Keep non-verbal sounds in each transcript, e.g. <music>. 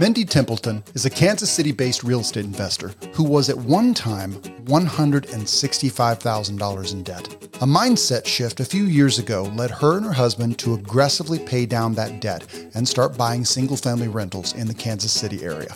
Mindy Templeton is a Kansas City based real estate investor who was at one time $165,000 in debt. A mindset shift a few years ago led her and her husband to aggressively pay down that debt and start buying single family rentals in the Kansas City area.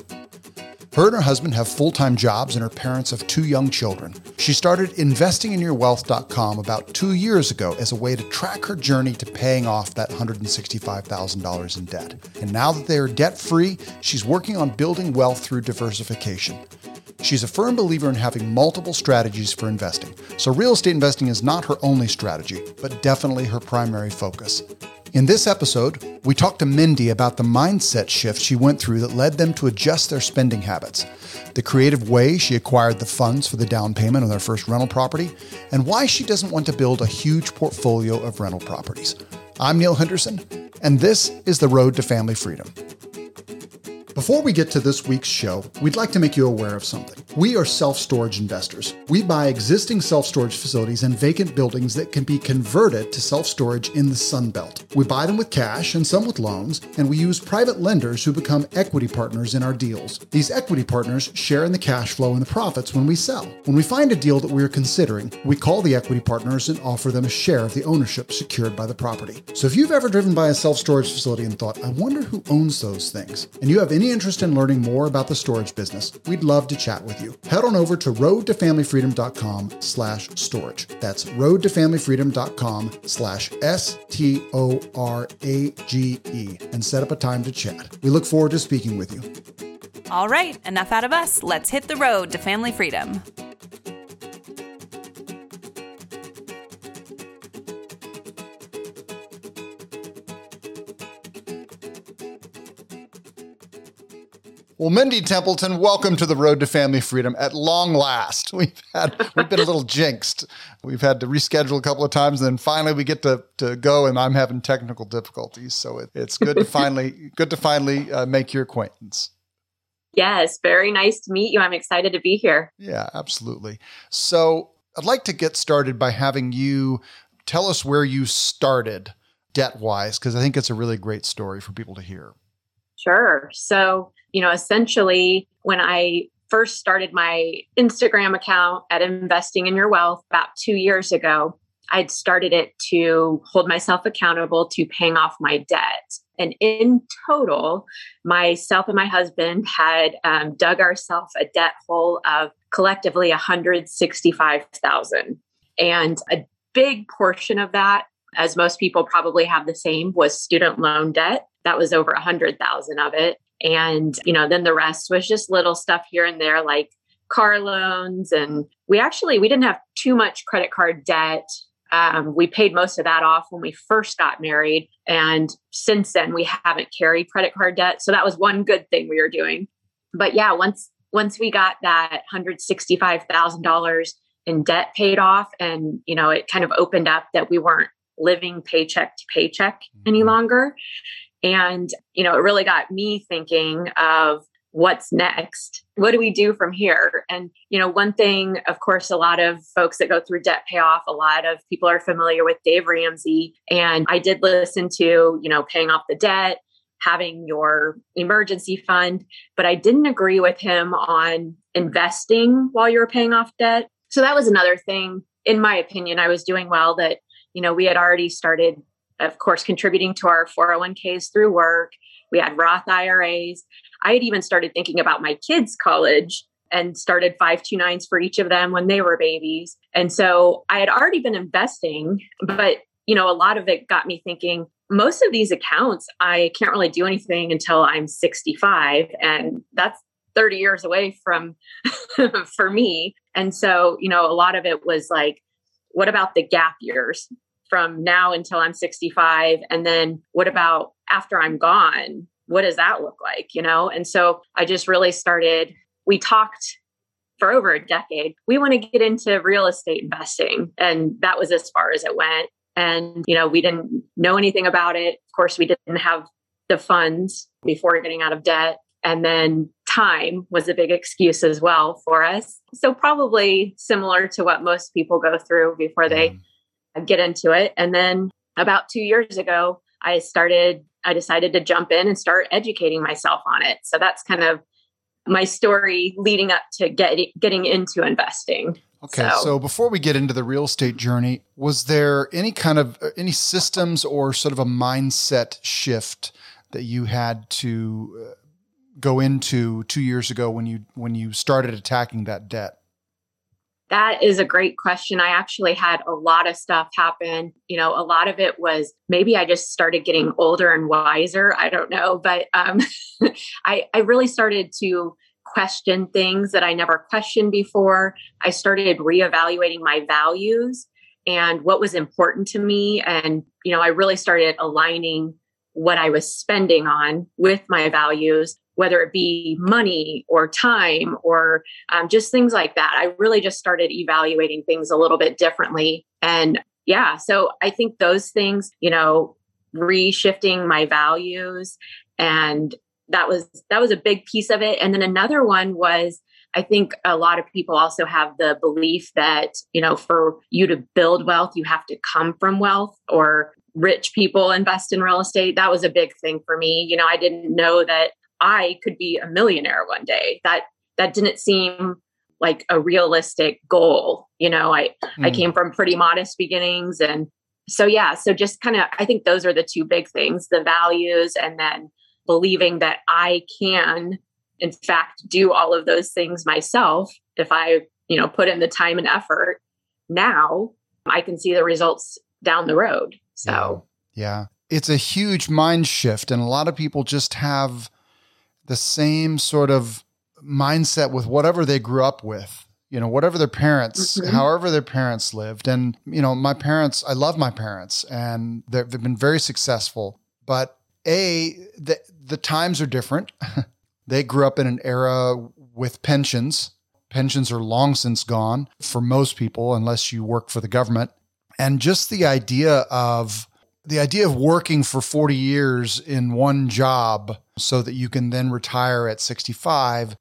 Her and her husband have full time jobs and are parents of two young children. She started investinginyourwealth.com about two years ago as a way to track her journey to paying off that $165,000 in debt. And now that they are debt free, she's working on building wealth through diversification. She's a firm believer in having multiple strategies for investing. So, real estate investing is not her only strategy, but definitely her primary focus. In this episode, we talked to Mindy about the mindset shift she went through that led them to adjust their spending habits, the creative way she acquired the funds for the down payment on their first rental property, and why she doesn't want to build a huge portfolio of rental properties. I'm Neil Henderson, and this is The Road to Family Freedom. Before we get to this week's show, we'd like to make you aware of something. We are self storage investors. We buy existing self storage facilities and vacant buildings that can be converted to self storage in the Sun Belt. We buy them with cash and some with loans, and we use private lenders who become equity partners in our deals. These equity partners share in the cash flow and the profits when we sell. When we find a deal that we are considering, we call the equity partners and offer them a share of the ownership secured by the property. So if you've ever driven by a self storage facility and thought, I wonder who owns those things, and you have any interest in learning more about the storage business, we'd love to chat with you. Head on over to roadtofamilyfreedom.com slash storage. That's roadtofamilyfreedom.com slash S-T-O-R-A-G-E and set up a time to chat. We look forward to speaking with you. All right, enough out of us. Let's hit the road to family freedom. Well, Mindy Templeton, welcome to the road to family freedom at long last. <laughs> We've had we've been a little jinxed. We've had to reschedule a couple of times, and then finally we get to, to go. And I'm having technical difficulties, so it, it's good to <laughs> finally good to finally uh, make your acquaintance. Yes, very nice to meet you. I'm excited to be here. Yeah, absolutely. So I'd like to get started by having you tell us where you started debt wise, because I think it's a really great story for people to hear. Sure. So you know, essentially when I first started my Instagram account at Investing in Your Wealth about two years ago, I'd started it to hold myself accountable to paying off my debt. And in total, myself and my husband had um, dug ourselves a debt hole of collectively 165,000. And a big portion of that, as most people probably have the same, was student loan debt. That was over a 100,000 of it. And, you know, then the rest was just little stuff here and there like car loans. And we actually, we didn't have too much credit card debt. Um, we paid most of that off when we first got married. And since then, we haven't carried credit card debt. So that was one good thing we were doing. But yeah, once, once we got that $165,000 in debt paid off and, you know, it kind of opened up that we weren't living paycheck to paycheck any mm-hmm. longer and, you know, it really got me thinking of what's next? What do we do from here? And, you know, one thing, of course, a lot of folks that go through debt payoff, a lot of people are familiar with Dave Ramsey. And I did listen to, you know, paying off the debt, having your emergency fund, but I didn't agree with him on investing while you were paying off debt. So that was another thing, in my opinion, I was doing well that, you know, we had already started of course, contributing to our 401ks through work. We had Roth IRAs. I had even started thinking about my kids' college and started 529s for each of them when they were babies. And so I had already been investing, but you know, a lot of it got me thinking most of these accounts I can't really do anything until I'm 65 and that's 30 years away from <laughs> for me. And so, you know, a lot of it was like what about the gap years? From now until I'm 65? And then what about after I'm gone? What does that look like? You know? And so I just really started, we talked for over a decade. We want to get into real estate investing. And that was as far as it went. And, you know, we didn't know anything about it. Of course, we didn't have the funds before getting out of debt. And then time was a big excuse as well for us. So, probably similar to what most people go through before they mm get into it. And then about two years ago, I started I decided to jump in and start educating myself on it. So that's kind of my story leading up to get, getting into investing. Okay, so. so. before we get into the real estate journey, was there any kind of uh, any systems or sort of a mindset shift that you had to uh, go into 2 years ago when you when you started attacking that debt? That is a great question. I actually had a lot of stuff happen. You know, a lot of it was maybe I just started getting older and wiser. I don't know, but um, <laughs> I, I really started to question things that I never questioned before. I started reevaluating my values and what was important to me. And, you know, I really started aligning what I was spending on with my values whether it be money or time or um, just things like that. I really just started evaluating things a little bit differently. And yeah, so I think those things, you know, reshifting my values and that was that was a big piece of it and then another one was I think a lot of people also have the belief that, you know, for you to build wealth, you have to come from wealth or rich people invest in real estate. That was a big thing for me. You know, I didn't know that I could be a millionaire one day. That that didn't seem like a realistic goal. You know, I mm. I came from pretty modest beginnings and so yeah, so just kind of I think those are the two big things, the values and then believing that I can in fact do all of those things myself if I, you know, put in the time and effort. Now, I can see the results down the road. So, yeah. It's a huge mind shift and a lot of people just have the same sort of mindset with whatever they grew up with you know whatever their parents mm-hmm. however their parents lived. And you know my parents i love my parents and they've been very successful. But a the, the times are different. <laughs> They grew up in an era with pensions. Pensions are long since gone for most people unless you work for the government and just the idea of the idea of working for 40 years in one job so that you can then retire at 65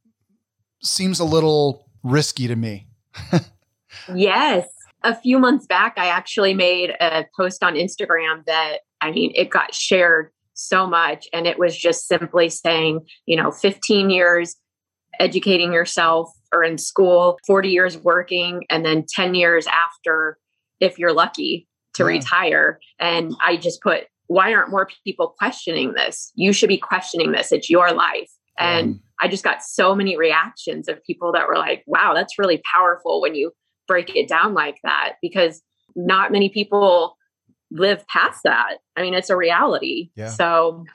seems a little risky to me. <laughs> yes. A few months back, I actually made a post on Instagram that, I mean, it got shared so much. And it was just simply saying, you know, 15 years educating yourself or in school, 40 years working, and then 10 years after, if you're lucky, to yeah. retire. And I just put, why aren't more people questioning this? You should be questioning this. It's your life. And I just got so many reactions of people that were like, wow, that's really powerful when you break it down like that, because not many people live past that. I mean, it's a reality. Yeah. So,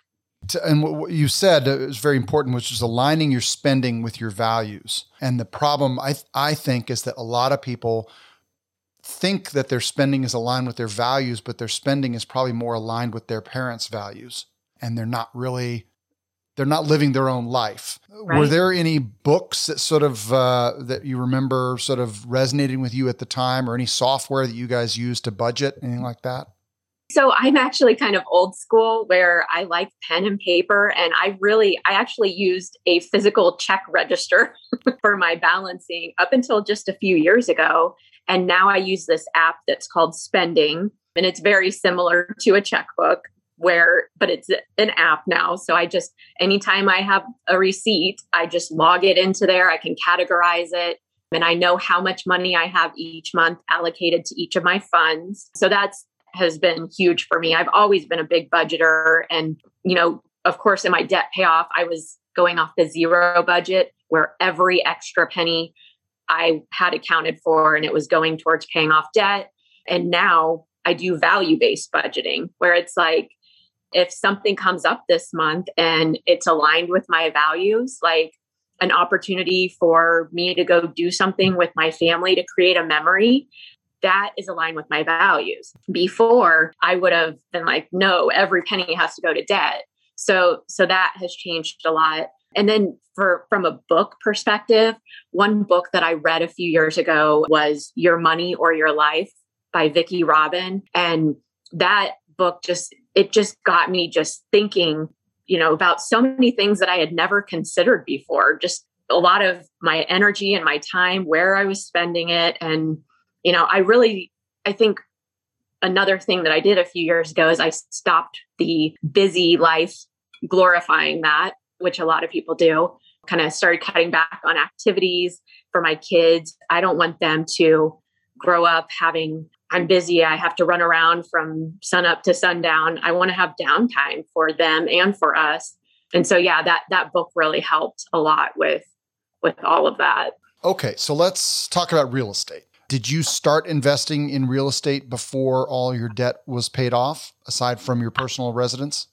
and what you said is very important, which is aligning your spending with your values. And the problem I I think is that a lot of people think that their spending is aligned with their values, but their spending is probably more aligned with their parents' values. And they're not really, they're not living their own life. Right. Were there any books that sort of, uh, that you remember sort of resonating with you at the time or any software that you guys used to budget, anything like that? So I'm actually kind of old school where I like pen and paper and I really I actually used a physical check register <laughs> for my balancing up until just a few years ago. And now I use this app that's called Spending, and it's very similar to a checkbook where but it's an app now. So i just anytime i have a receipt i just log it into there. I can categorize it and i know how much money i have each month allocated to each of my funds. So that's has been huge for me i've always been a big budgeter and you know of course in my debt payoff i was going off the zero budget where every extra penny I had accounted for and it was going towards paying off debt. And now I do value based budgeting where it's like, if something comes up this month and it's aligned with my values, like an opportunity for me to go do something with my family to create a memory, that is aligned with my values. Before, I would have been like, no, every penny has to go to debt. So so that has changed a lot. And then for from a book perspective, one book that I read a few years ago was Your Money or Your Life by Vicki Robin and that book just it just got me just thinking, you know, about so many things that I had never considered before. Just a lot of my energy and my time, where I was spending it and you know, I really I think another thing that I did a few years ago is I stopped the busy life glorifying that, which a lot of people do. Kind of started cutting back on activities for my kids. I don't want them to grow up having I'm busy. I have to run around from sun up to sundown. I want to have downtime for them and for us. And so yeah, that that book really helped a lot with with all of that. Okay, so let's talk about real estate. Did you start investing in real estate before all your debt was paid off, aside from your personal residence?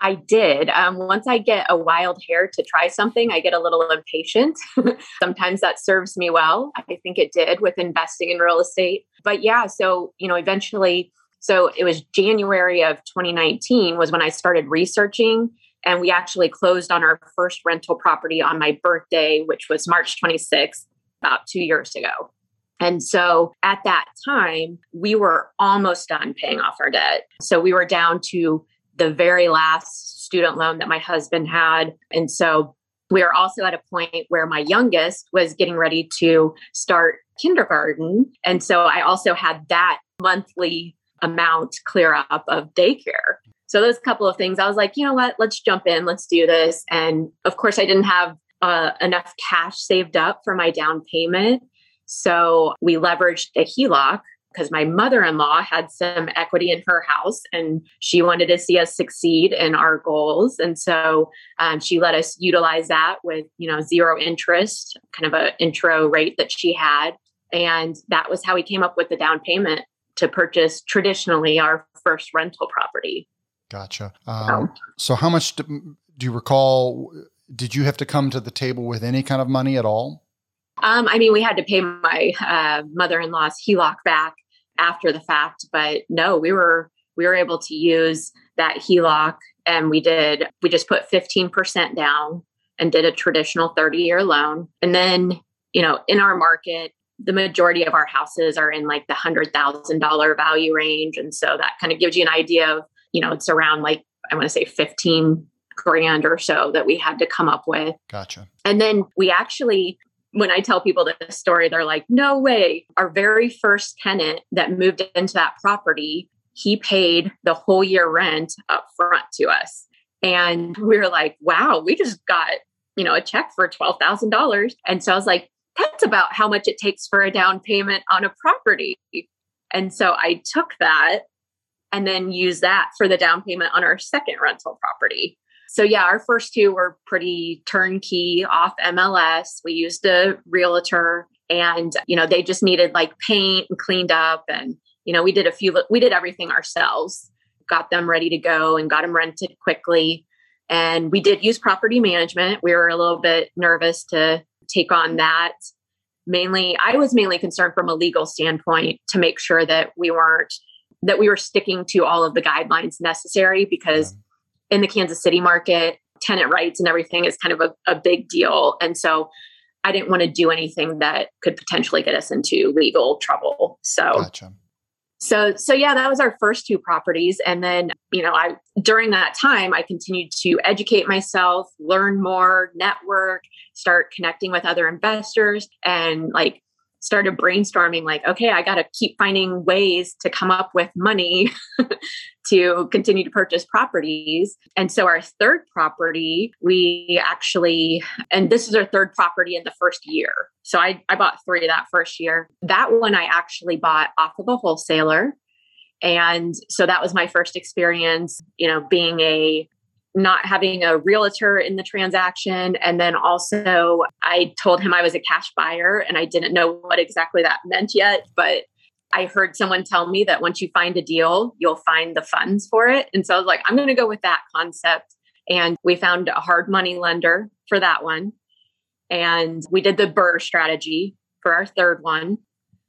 I did. Um, once I get a wild hair to try something, I get a little impatient. <laughs> Sometimes that serves me well. I think it did with investing in real estate. But yeah, so, you know, eventually, so it was January of 2019 was when I started researching. And we actually closed on our first rental property on my birthday, which was March 26th, about two years ago. And so at that time, we were almost done paying off our debt. So we were down to the very last student loan that my husband had. And so we are also at a point where my youngest was getting ready to start kindergarten. And so I also had that monthly amount clear up of daycare. So those couple of things, I was like, you know what, let's jump in, let's do this. And of course, I didn't have uh, enough cash saved up for my down payment. So we leveraged a HELOC because my mother-in-law had some equity in her house and she wanted to see us succeed in our goals. And so um, she let us utilize that with you know zero interest kind of an intro rate that she had. And that was how we came up with the down payment to purchase traditionally our first rental property. Gotcha. Um, so how much do, do you recall did you have to come to the table with any kind of money at all um, I mean, we had to pay my uh, mother-in-law's HELOC back after the fact, but no, we were we were able to use that HELOC, and we did. We just put fifteen percent down and did a traditional thirty-year loan, and then you know, in our market, the majority of our houses are in like the hundred thousand dollar value range, and so that kind of gives you an idea of you know, it's around like I want to say fifteen grand or so that we had to come up with. Gotcha. And then we actually when I tell people this story, they're like, no way. Our very first tenant that moved into that property, he paid the whole year rent up front to us. And we were like, wow, we just got, you know, a check for $12,000. And so I was like, that's about how much it takes for a down payment on a property. And so I took that and then used that for the down payment on our second rental property. So yeah, our first two were pretty turnkey off MLS. We used a realtor and you know, they just needed like paint and cleaned up and you know, we did a few we did everything ourselves. Got them ready to go and got them rented quickly. And we did use property management. We were a little bit nervous to take on that. Mainly, I was mainly concerned from a legal standpoint to make sure that we weren't that we were sticking to all of the guidelines necessary because in the Kansas City market, tenant rights and everything is kind of a, a big deal. And so I didn't want to do anything that could potentially get us into legal trouble. So gotcha. So so yeah, that was our first two properties and then, you know, I during that time I continued to educate myself, learn more, network, start connecting with other investors and like started brainstorming like okay i got to keep finding ways to come up with money <laughs> to continue to purchase properties. And so our third property we actually and this is our third property in the first year. So i, I bought three that first year. That one i actually bought off of a wholesaler. And so that was my first experience you know being a not having a realtor in the transaction. And then also, I told him I was a cash buyer and I didn't know what exactly that meant yet. But I heard someone tell me that once you find a deal, you'll find the funds for it. And so I was like, I'm going to go with that concept. And we found a hard money lender for that one. And we did the BRRRR strategy for our third one.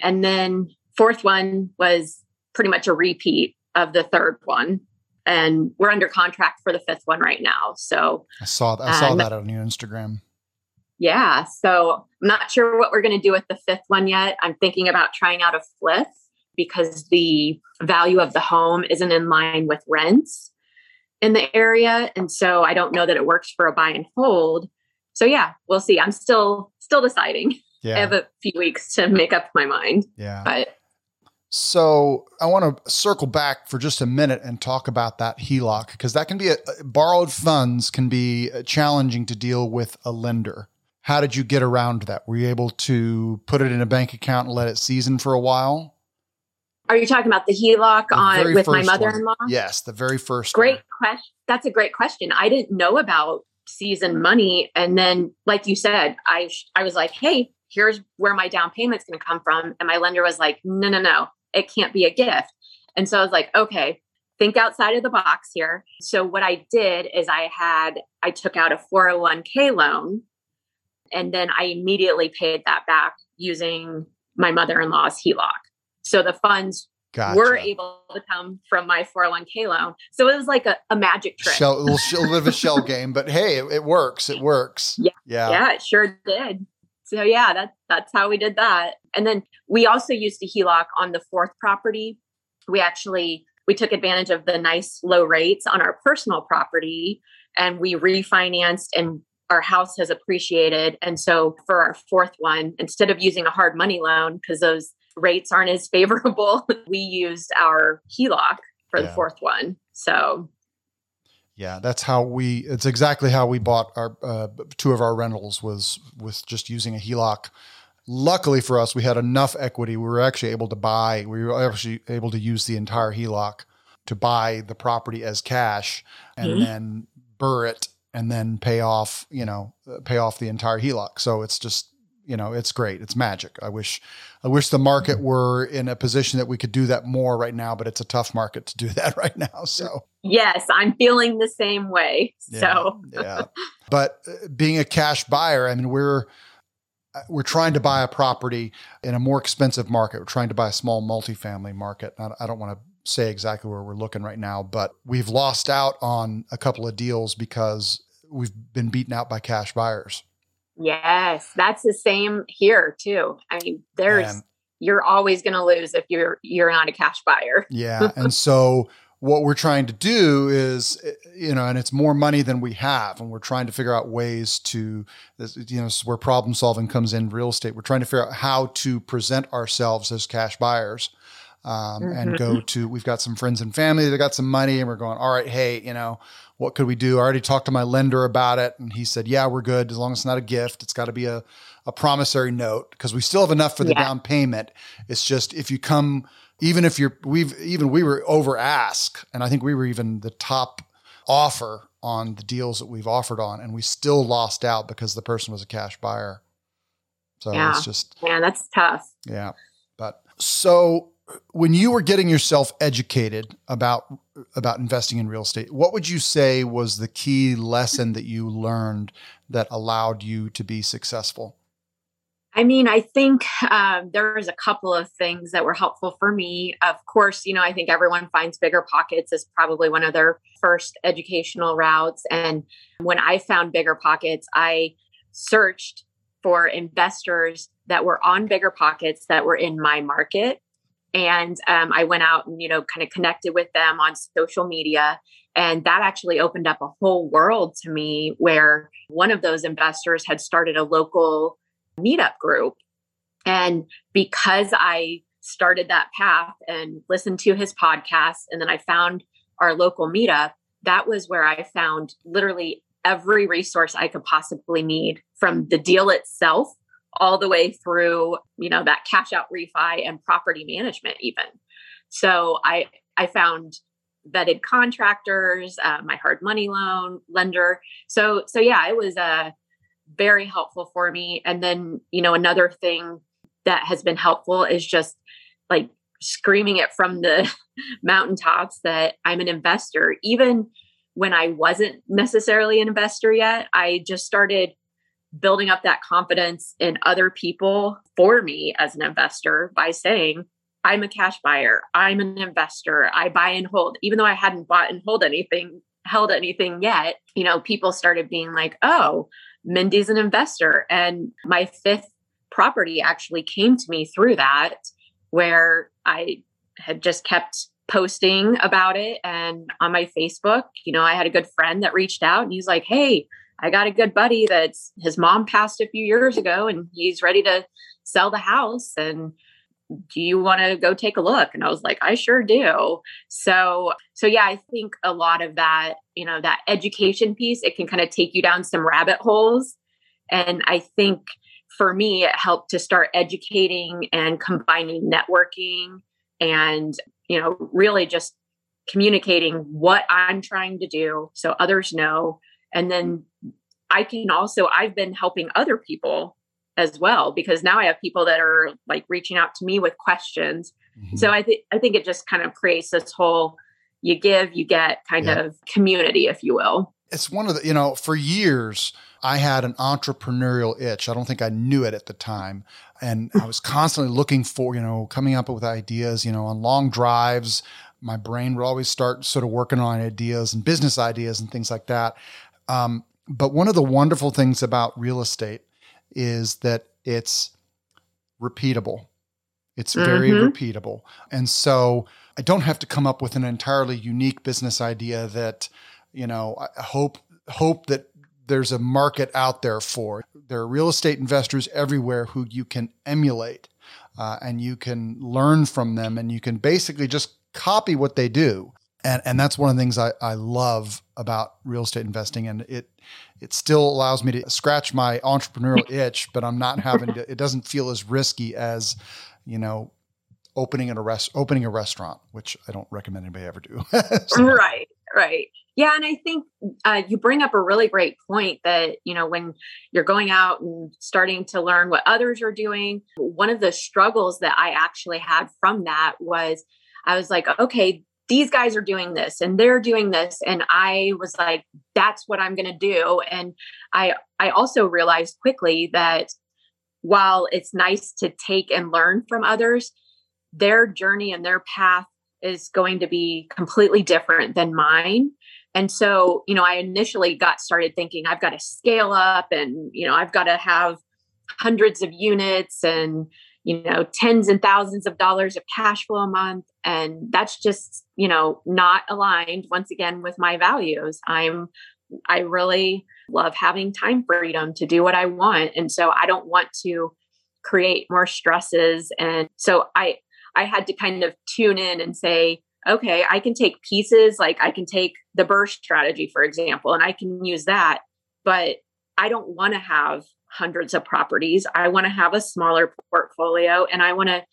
And then fourth one was pretty much a repeat of the third one and we're under contract for the fifth one right now. So I saw I saw um, that on your Instagram. Yeah, so I'm not sure what we're going to do with the fifth one yet. I'm thinking about trying out a flip because the value of the home isn't in line with rents in the area, and so I don't know that it works for a buy and hold. So yeah, we'll see. I'm still still deciding. Yeah. I have a few weeks to make up my mind. Yeah. But So I want to circle back for just a minute and talk about that HELOC because that can be a, borrowed funds can be uh, challenging to deal with a lender. How did you get around that? Were you able to put it in a bank account and let it season for a while? Are you talking about the HELOC the on with my mother-in-law? One. Yes, the very first. Great question. That's a great question. I didn't know about season money, and then, like you said, I I was like, hey, here's where my down payment's going to come from, and my lender was like, no, no, no, it can't be a gift. And so I was like, okay, think outside of the box here. So what I did is I had I took out a 401k loan and then I immediately paid that back using my mother-in-law's HELOC. So the funds gotcha. were able to come from my 401k loan. So it was like a, a magic trick. <laughs> Shell, a little, bit of a shell game, but hey, it, it, works. It works. Yeah. Yeah. Yeah, it sure did. So yeah, that, that's how we did that. And then we also used a HELOC on the fourth property. We actually we took advantage of the nice low rates on our personal property and we refinanced and our house has appreciated. And so for our fourth one, instead of using a hard money loan, because those rates aren't as <laughs> favorable, we used our HELOC for yeah. the fourth one. So yeah, that's how we. It's exactly how we bought our uh, two of our rentals was with just using a HELOC. Luckily for us, we had enough equity. We were actually able to buy. We were actually able to use the entire HELOC to buy the property as cash, and mm-hmm. then BRRRR it and then pay off, you know, pay off the entire HELOC. So it's just, you know, it's great. It's magic. I wish, I wish the market mm-hmm. were in a position that we could do that more right now, but it's a tough market to do <laughs> that right now. So yes, I'm feeling the same way. So yeah, but uh, being a cash buyer, I mean, we're, uh, we're trying to buy a property in a more expensive market. We're trying to buy a small multifamily market. I don't want to say exactly where we're looking right now, but we've lost out on a couple of deals because we've been beaten out by cash buyers. Yes, that's the same here too. I mean, there's and, you're always going to lose if you're you're not a cash buyer. <laughs> yeah, and so what we're trying to do is you know and it's more money than we have and we're trying to figure out ways to you know where problem solving comes in real estate we're trying to figure out how to present ourselves as cash buyers um, mm-hmm. and go to we've got some friends and family that got some money and we're going all right hey you know what could we do? I already talked to my lender about it and he said yeah we're good as long as it's not a gift. It's got to be a, a promissory note. Because we still have enough for the yeah. down payment. It's just if you come even if you're we've even we were over ask and i think we were even the top offer on the deals that we've offered on and we still lost out because the person was a cash buyer. So yeah. it's just yeah that's tough. Yeah but so when you were getting yourself educated about about investing in real estate, what would you say was the key lesson that you learned that allowed you to be successful? I mean, I think um, there was a couple of things that were helpful for me. Of course, you know, I think everyone finds BiggerPockets as probably one of their first educational routes. And when I found BiggerPockets, I searched for investors that were on BiggerPockets that were in my market and um, I went out and, you know, kind of connected with them on social media. And that actually opened up a whole world to me where one of those investors had started a local meetup group. And because I started that path and listened to his podcast, and then I found our local meetup, that was where I found literally every resource I could possibly need from the deal itself all the way through, you know, that cash out refi and property management even. So I I found vetted contractors, uh, my hard money loan lender. So so yeah, it was uh, very helpful for me. And then you know another thing that has been helpful is just like screaming it from the <laughs> mountaintops that I'm an investor. Even when I wasn't necessarily an investor yet, I just started building up that confidence in other people for me as an investor by saying, I'm a cash buyer, I'm an investor, I buy and hold. Even though I hadn't bought and hold anything, held anything yet, you know, people started being like, oh, Mindy's an investor. And my fifth property actually came to me through that, where I had just kept posting about it and on my Facebook, you know, I had a good friend that reached out and he's like, Hey, I got a good buddy that's his mom passed a few years ago and he's ready to sell the house. And do you want to go take a look? And i was like i sure do. So so yeah i think a lot of that you know that education piece it can kind of take you down some rabbit holes. And i think for me it helped to start educating and combining networking and you know really just communicating what i'm trying to do so others know and then i can also i've been helping other people as well because now I have people that are like reaching out to me with questions. Mm-hmm. So I think I think it just kind of creates this whole you give, you get kind yeah. of community, if you will. It's one of the, you know, for years I had an entrepreneurial itch. I don't think I knew it at the time. And I was constantly looking for, you know, coming up with ideas, you know, on long drives. My brain would always start sort of working on ideas and business ideas and things like that. Um, but one of the wonderful things about real estate is that it's repeatable. It's very mm-hmm. repeatable. And so I don't have to come up with an entirely unique business idea that, you know, I hope hope that there's a market out there for. There are real estate investors everywhere who you can emulate uh, and you can learn from them and you can basically just copy what they do. And, and that's one of the things I, I love about real estate investing. And it it still allows me to scratch my entrepreneurial <laughs> itch, but I'm not having to, it doesn't feel as risky as, you know, opening a rest opening a restaurant, which I don't recommend anybody ever do. <laughs> so. Right, right. Yeah, and I think uh, you bring up a really great point that you know when you're going out and starting to learn what others are doing. One of the struggles that I actually had from that was I was like, okay, these guys are doing this and they're doing this. And i was like that's what i'm going to do. And i i also realized quickly that while it's nice to take and learn from others their journey and their path is going to be completely different than mine. And so you know i initially got started thinking i've got to scale up and you know i've got to have hundreds of units and you know tens and thousands of dollars of cash flow a month. And that's just you know not aligned once again with my values. I'm i really love having time freedom to do what i want. And so i don't want to create more stresses. And so i i had to kind of tune in and say okay i can take pieces like i can take the BRRRR strategy for example and i can use that. But i don't want to have hundreds of properties. I want to have a smaller portfolio and I want to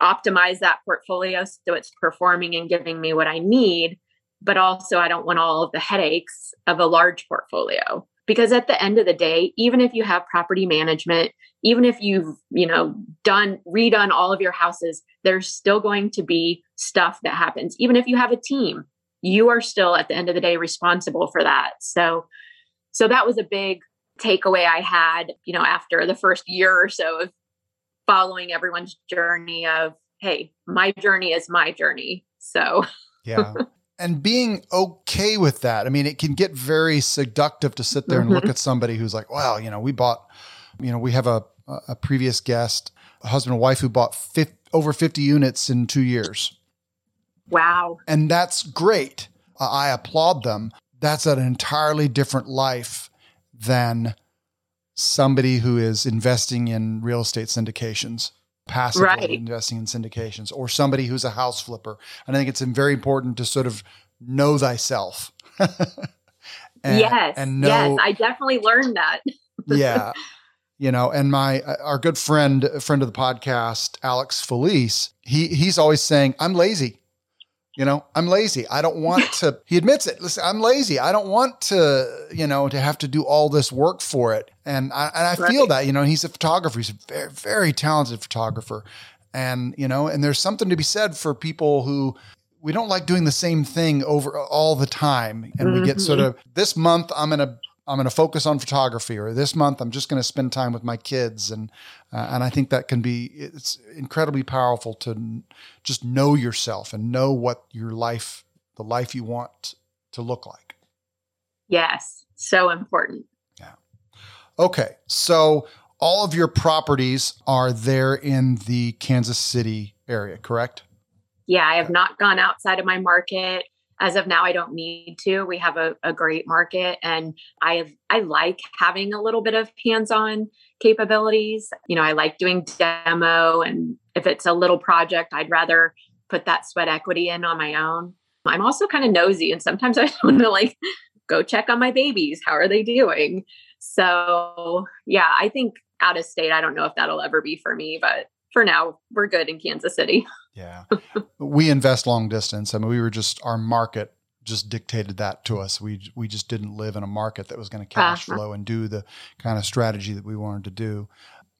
optimize that portfolio so it's performing and giving me what I need. But also, I don't want all of the headaches of a large portfolio. Because at the end of the day, even if you have property management, even if you've, you know, done redone all of your houses, there's still going to be stuff that happens. Even if you have a team, you are still at the end of the day responsible for that. So so that was a big takeaway I had, you know, after the first year or so of following everyone's journey of, hey, my journey is my journey. So, <laughs> yeah. And being okay with that. I mean, it can get very seductive to sit there and mm-hmm. look at somebody who's like, wow, you know, we bought, you know, we have a, a previous guest, a husband and wife who bought 50, over 50 units in two years. Wow. And that's great. I applaud them. That's an entirely different life than somebody who is investing in real estate syndications passively right. investing in syndications or somebody who's a house flipper. And i think it's very important to sort of know thyself. <laughs> And, yes and know, yes i definitely learned that. <laughs> Yeah. You know and my uh, our good friend friend of the podcast alex felice he he's always saying i'm lazy you know, I'm lazy. I don't want to, <laughs> he admits it. Listen, I'm lazy. I don't want to, you know, to have to do all this work for it. And I, and I right. feel that, you know, he's a photographer. He's a very, very talented photographer. And, you know, and there's something to be said for people who, we don't like doing the same thing over all the time. And mm-hmm. we get sort mm-hmm. of this month, I'm going to I'm going to focus on photography, or this month I'm just going to spend time with my kids, and uh, and I think that can be it's incredibly powerful to n- just know yourself and know what your life, the life you want to look like. Yes, so important. Yeah. Okay, so all of your properties are there in the Kansas City area, correct? Yeah, I have not gone outside of my market. As of now i don't need to. We have a, a great market and i i like having a little bit of hands-on capabilities. You know i like doing demo and if it's a little project i'd rather put that sweat equity in on my own. I'm also kind of nosy and sometimes <laughs> i want to like go check on my babies. How are they doing? So yeah i think out of state i don't know if that'll ever be for me but for now we're good in kansas city <laughs> yeah. <laughs> we invest long distance. I mean, we were just, our market just dictated that to us. We, we just didn't live in a market that was going to cash uh-huh. flow and do the kind of strategy that we wanted to do.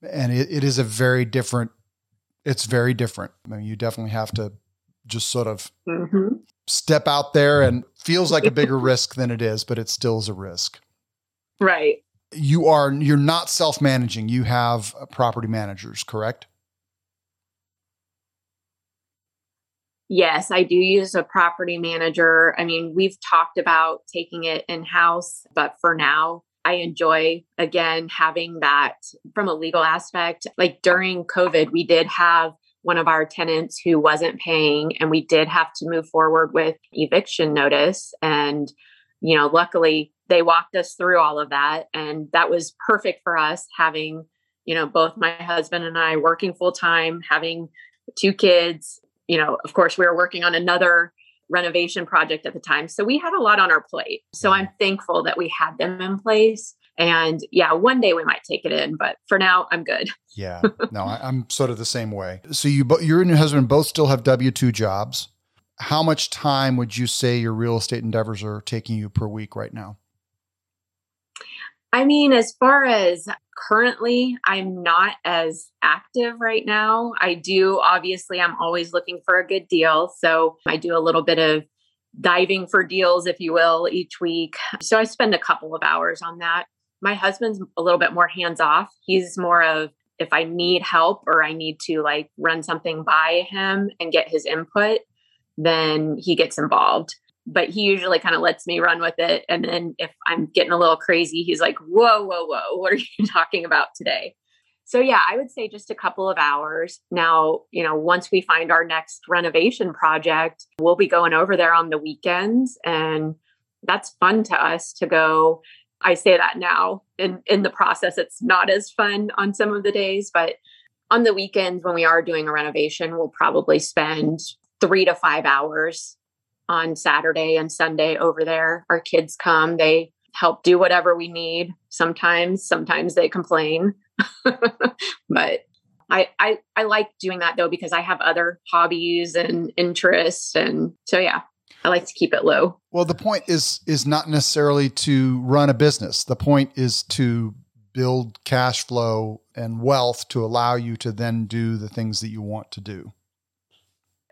And it, it is a very different, it's very different. I mean, you definitely have to just sort of mm-hmm. step out there and feels like a <laughs> bigger risk than it is, but it still is a risk. Right. You are, you're not self managing. You have property managers, correct? Yes, I do use a property manager. I mean, we've talked about taking it in house, but for now, I enjoy again having that from a legal aspect. Like during COVID, we did have one of our tenants who wasn't paying, and we did have to move forward with eviction notice. And, you know, luckily they walked us through all of that. And that was perfect for us having, you know, both my husband and I working full time, having two kids you know, of course, we were working on another renovation project at the time. So we had a lot on our plate. So I'm thankful that we had them in place. And yeah, one day we might take it in, but for now, I'm good. <laughs> yeah, no, I, am sort of the same way. So you, you and your husband both still have W two jobs. How much time would you say your real estate endeavors are taking you per week right now? I mean, as far as currently, I'm not as active right now. I do, obviously, I'm always looking for a good deal. So I do a little bit of diving for deals, if you will, each week. So I spend a couple of hours on that. My husband's a little bit more hands off. He's more of, if I need help or I need to like run something by him and get his input, then he gets involved but he usually kind of lets me run with it. And then if I'm getting a little crazy, he's like, whoa, whoa, whoa, what are you <laughs> talking about today? So, yeah, I would say just a couple of hours. Now, you know, once we find our next renovation project, we'll be going over there on the weekends. And that's fun to us to go. I say that now. In, in the process, it's not as fun on some of the days, but on the weekends when we are doing a renovation, we'll probably spend three to five hours on Saturday and Sunday over there. Our kids come, they help do whatever we need. Sometimes, sometimes they complain. <laughs> but I, I I like doing that though because I have other hobbies and interests and so yeah, I like to keep it low. Well, the point is is not necessarily to run a business. The point is to build cash flow and wealth to allow you to then do the things that you want to do.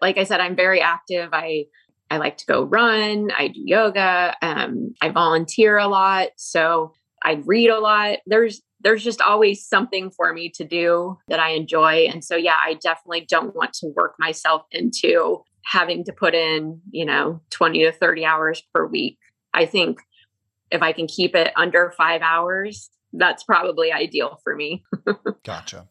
Like I said, I'm very active. I I like to go run. I do yoga. Um, I volunteer a lot. So I read a lot. There's there's just always something for me to do that I enjoy. And so yeah, I definitely don't want to work myself into having to put in, you know, 20 to 30 hours per week. I think if I can keep it under 5 hours, that's probably ideal for me. <laughs> gotcha.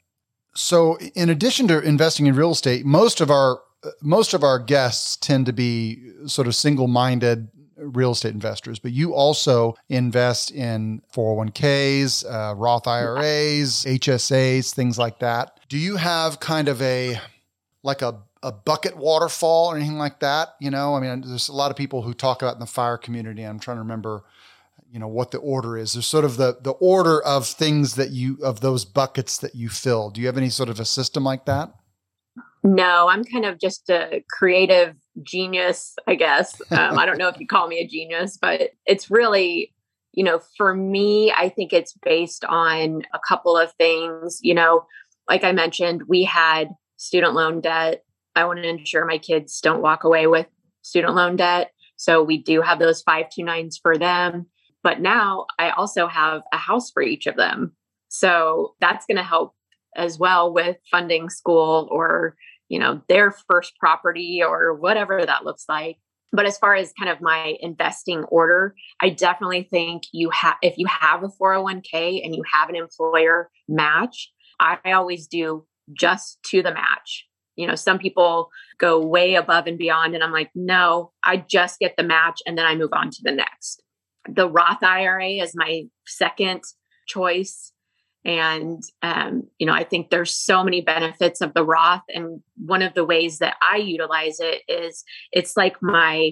So, in addition to investing in real estate, most of our most of our guests tend to be sort of single minded real estate investors, but you also invest in 401ks, uh, Roth IRAs, HSAs, things like that. Do you have kind of a like a a bucket waterfall or anything like that? You know, I mean, there's a lot of people who talk about in the fire community. I'm trying to remember, you know, what the order is. There's sort of the the order of things that you of those buckets that you fill. Do you have any sort of a system like that? No, I'm kind of just a creative genius, I guess. <laughs> Um, I don't know if you call me a genius, but it's really, you know, for me, I think it's based on a couple of things. You know, like I mentioned, we had student loan debt. I want to ensure my kids don't walk away with student loan debt. So we do have those 529s for them. But now I also have a house for each of them. So that's going to help as well with funding school or you know their first property or whatever that looks like but as far as kind of my investing order i definitely think you have if you have a 401k and you have an employer match i always do just to the match You know, some people go way above and beyond, and I'm like, no, I just get the match and then I move on to the next. The Roth IRA is my second choice. And, um, you know, I think there's so many benefits of the Roth. And one of the ways that I utilize it is it's like my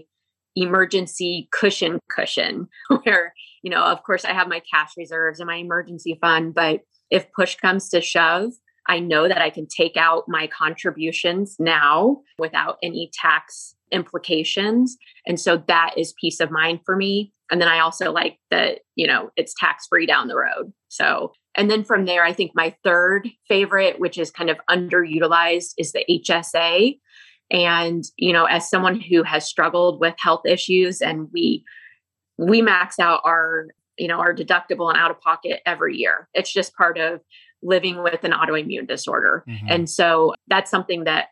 emergency cushion cushion, <laughs> where, you know, of course, I have my cash reserves and my emergency fund. But if push comes to shove, I know that I can take out my contributions now without any tax implications. And so that is peace of mind for me. And then I also like that, you know, it's tax free down the road. So, and then from there, I think my third favorite, which is kind of underutilized, is the HSA. And, you know, as someone who has struggled with health issues and we, we max out our, you know, our deductible and out of pocket every year. It's just part of living with an autoimmune disorder. Mm-hmm. And so that's something that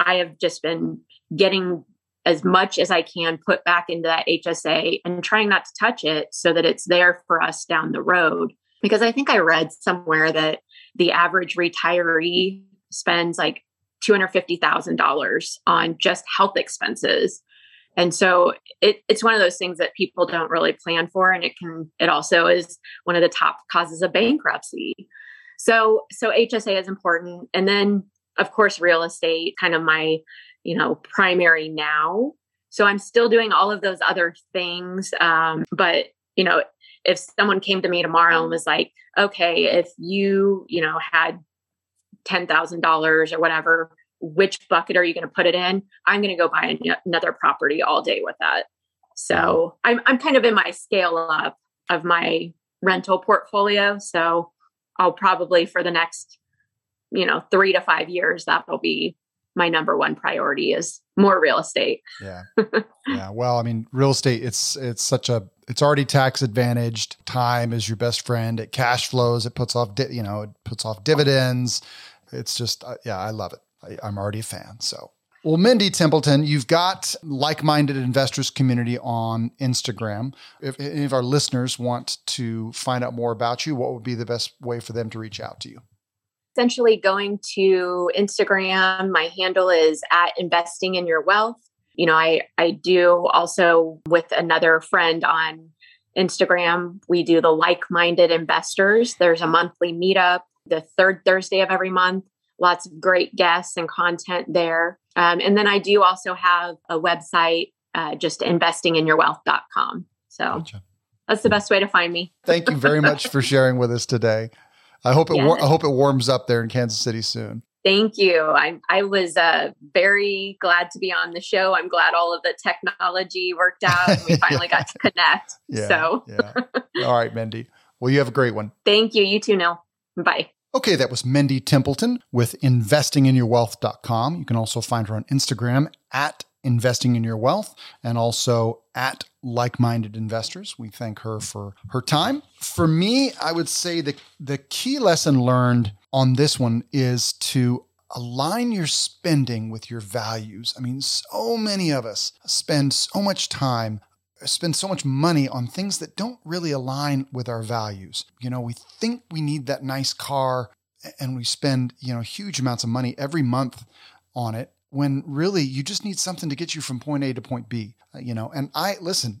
I have just been getting as much as I can put back into that HSA and trying not to touch it so that it's there for us down the road. Because I think I read somewhere that the average retiree spends like $250,000 on just health expenses. And so it, it's one of those things that people don't really plan for. And it can, it also is one of the top causes of bankruptcy. So, so HSA is important. And then of course, real estate, kind of my, you know, primary now. So I'm still doing all of those other things. Um, but, you know, if someone came to me tomorrow and mm-hmm. was like, okay, if you, you know, had $10,000 or whatever, which bucket are you going to put it in? I'm going to go buy another property all day with that. So I'm, I'm kind of in my scale up of my rental portfolio. So I'll probably for the next you know, three to five years, that'll be my number one priority is more real estate. Yeah. <laughs> yeah. Well, I mean, real estate, it's, it's such a, it's already tax advantaged. Time is your best friend. It cash flows. It puts off, di- you know, it puts off dividends. It's just, uh, yeah, I love it. I, I'm already a fan. So, well, Mindy Templeton, you've got like-minded investors community on Instagram. If any of our listeners want to find out more about you, what would be the best way for them to reach out to you? essentially going to Instagram. My handle is at investing in your wealth. You know, I, I do also with another friend on Instagram, we do the like minded investors. There's a monthly meetup the third Thursday of every month. Lots of great guests and content there. Um, and then I do also have a website, uh, just investinginyourwealth.com. So gotcha. that's the best way to find me. Thank you very much for <laughs> sharing with us today. I hope it. Yes. War- I hope it warms up there in Kansas City soon. Thank you. I I was uh, very glad to be on the show. I'm glad all of the technology worked out and we <laughs> finally got to connect. Yeah, so, yeah. <laughs> All right, Mindy. Well, you have a great one. Thank you. You too, Neil. Bye. Okay, that was Mindy Templeton with investinginyourwealth.com. You can also find her on Instagram at investing in your wealth and also at like minded investors. We thank her for her time. For me, I would say the, the key lesson learned on this one is to align your spending with your values. I mean, so many of us spend so much time spend so much money on things that don't really align with our values. You know, we think we need that nice car and we spend, you know, huge amounts of money every month on it when really you just need something to get you from point A to point B, uh, you know. And I listen,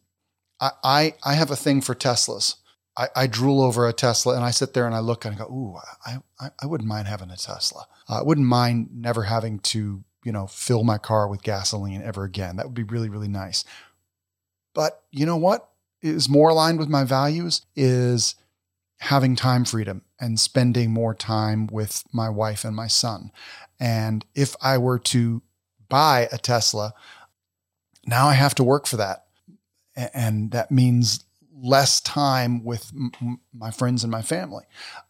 I I, I have a thing for Teslas. I, I, drool over a Tesla and I sit there and I look and I go, ooh, I, I, I wouldn't mind having a Tesla. Uh, I wouldn't mind never having to, you know, fill my car with gasoline ever again. That would be really, really nice. But you know what is more aligned with my values is having time freedom and spending more time with my wife and my son. And if I were to buy a Tesla, now I have to work for that. And that means less time with m- my friends and my family.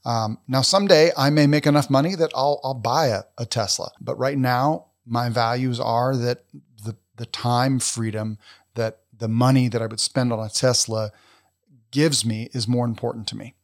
Um, now, someday I may make enough money that I'll, I'll buy a, a Tesla. But right now, my values are that the, the time freedom that the money that I would spend on a Tesla gives me is more important to me.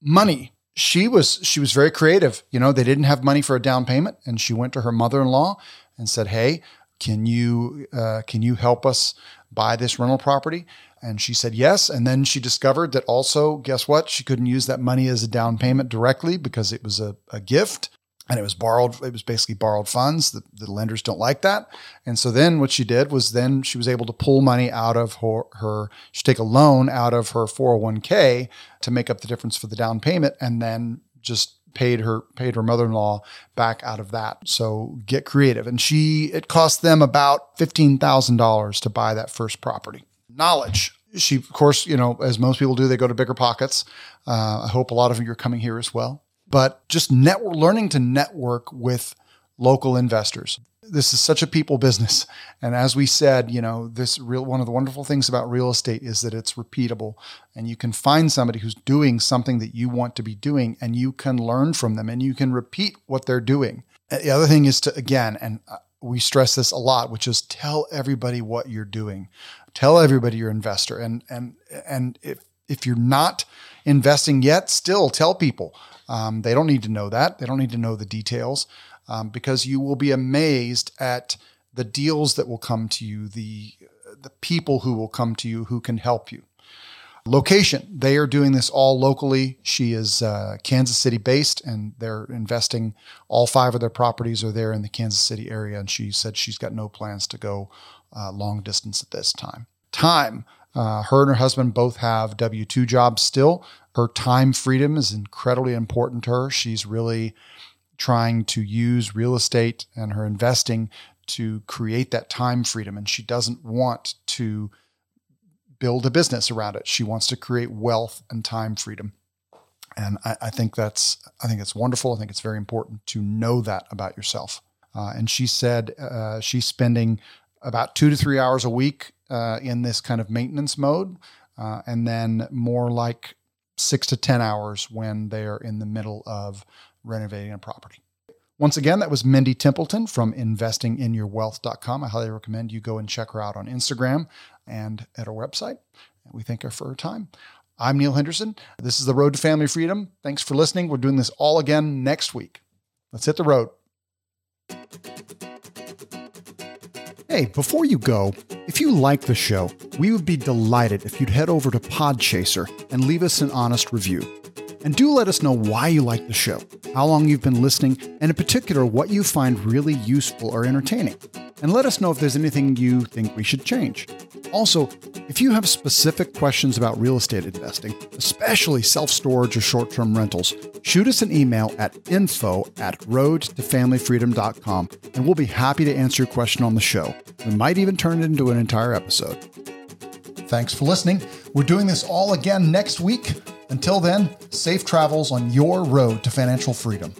Money she was she was very creative. You know, they didn't have money for a down payment, and she went to her mother-in-law and said, "Hey, can you uh, can you help us buy this rental property?" And she said yes. And then she discovered that also, guess what? She couldn't use that money as a down payment directly because it was a, a gift. and it was borrowed it was basically borrowed funds the, the, lenders don't like that and so then what she did was then she was able to pull money out of her, her she take a loan out of her 401k to make up the difference for the down payment and then just paid her paid her mother-in-law back out of that. So get creative. And she it cost them about $15000 to buy that first property. Knowledge. She of course you know as most people do they go to BiggerPockets. Uh, i hope a lot of you are coming here as well. But just network, learning to network with local investors. This is such a people business. And as we said, you know, this real one of the wonderful things about real estate is that it's repeatable and you can find somebody who's doing something that you want to be doing and you can learn from them and you can repeat what they're doing. The other thing is to again and uh, we stress this a lot, which is tell everybody what you're doing. Tell everybody you're an investor and and and if if you're not investing yet, still tell people um, they don't need to know that. They don't need to know the details um, because you will be amazed at the deals that will come to you, the the people who will come to you who can help you. Location, they are doing this all locally. She is uh, Kansas City based and they're investing. All five of their properties are there in the Kansas City area. And she said she's got no plans to go uh, long distance at this time. Time, uh, her and her husband both have W 2 jobs still her time freedom is incredibly important to her. She's really trying to use real estate and her investing to create that time freedom. And she doesn't want to build a business around it. She wants to create wealth and time freedom. And I, I think that's I think it's wonderful. I think it's very important to know that about yourself. Uh, and she said uh, she's spending about two to three hours a week uh, in this kind of maintenance mode, uh, and then more like six to 10 hours when they are in the middle of renovating a property. Once again, that was Mindy Templeton from investinginyourwealth.com. I highly recommend you go and check her out on Instagram and at our website. We thank her for her time. I'm Neil Henderson. This is The Road to Family Freedom. Thanks for listening. We're doing this all again next week. Let's hit the road. Hey, before you go, if you like the show, we would be delighted if you'd head over to Podchaser and leave us an honest review. And do let us know why you like the show, how long you've been listening, and in particular, what you find really useful or entertaining. And let us know if there's anything you think we should change. Also, if you have specific questions about real estate investing, especially self storage or short term rentals, shoot us an email at info at roadtofamilyfreedom.com and we'll be happy to answer your question on the show. We might even turn it into an entire episode. Thanks for listening. We're doing this all again next week. Until then, safe travels on your road to financial freedom.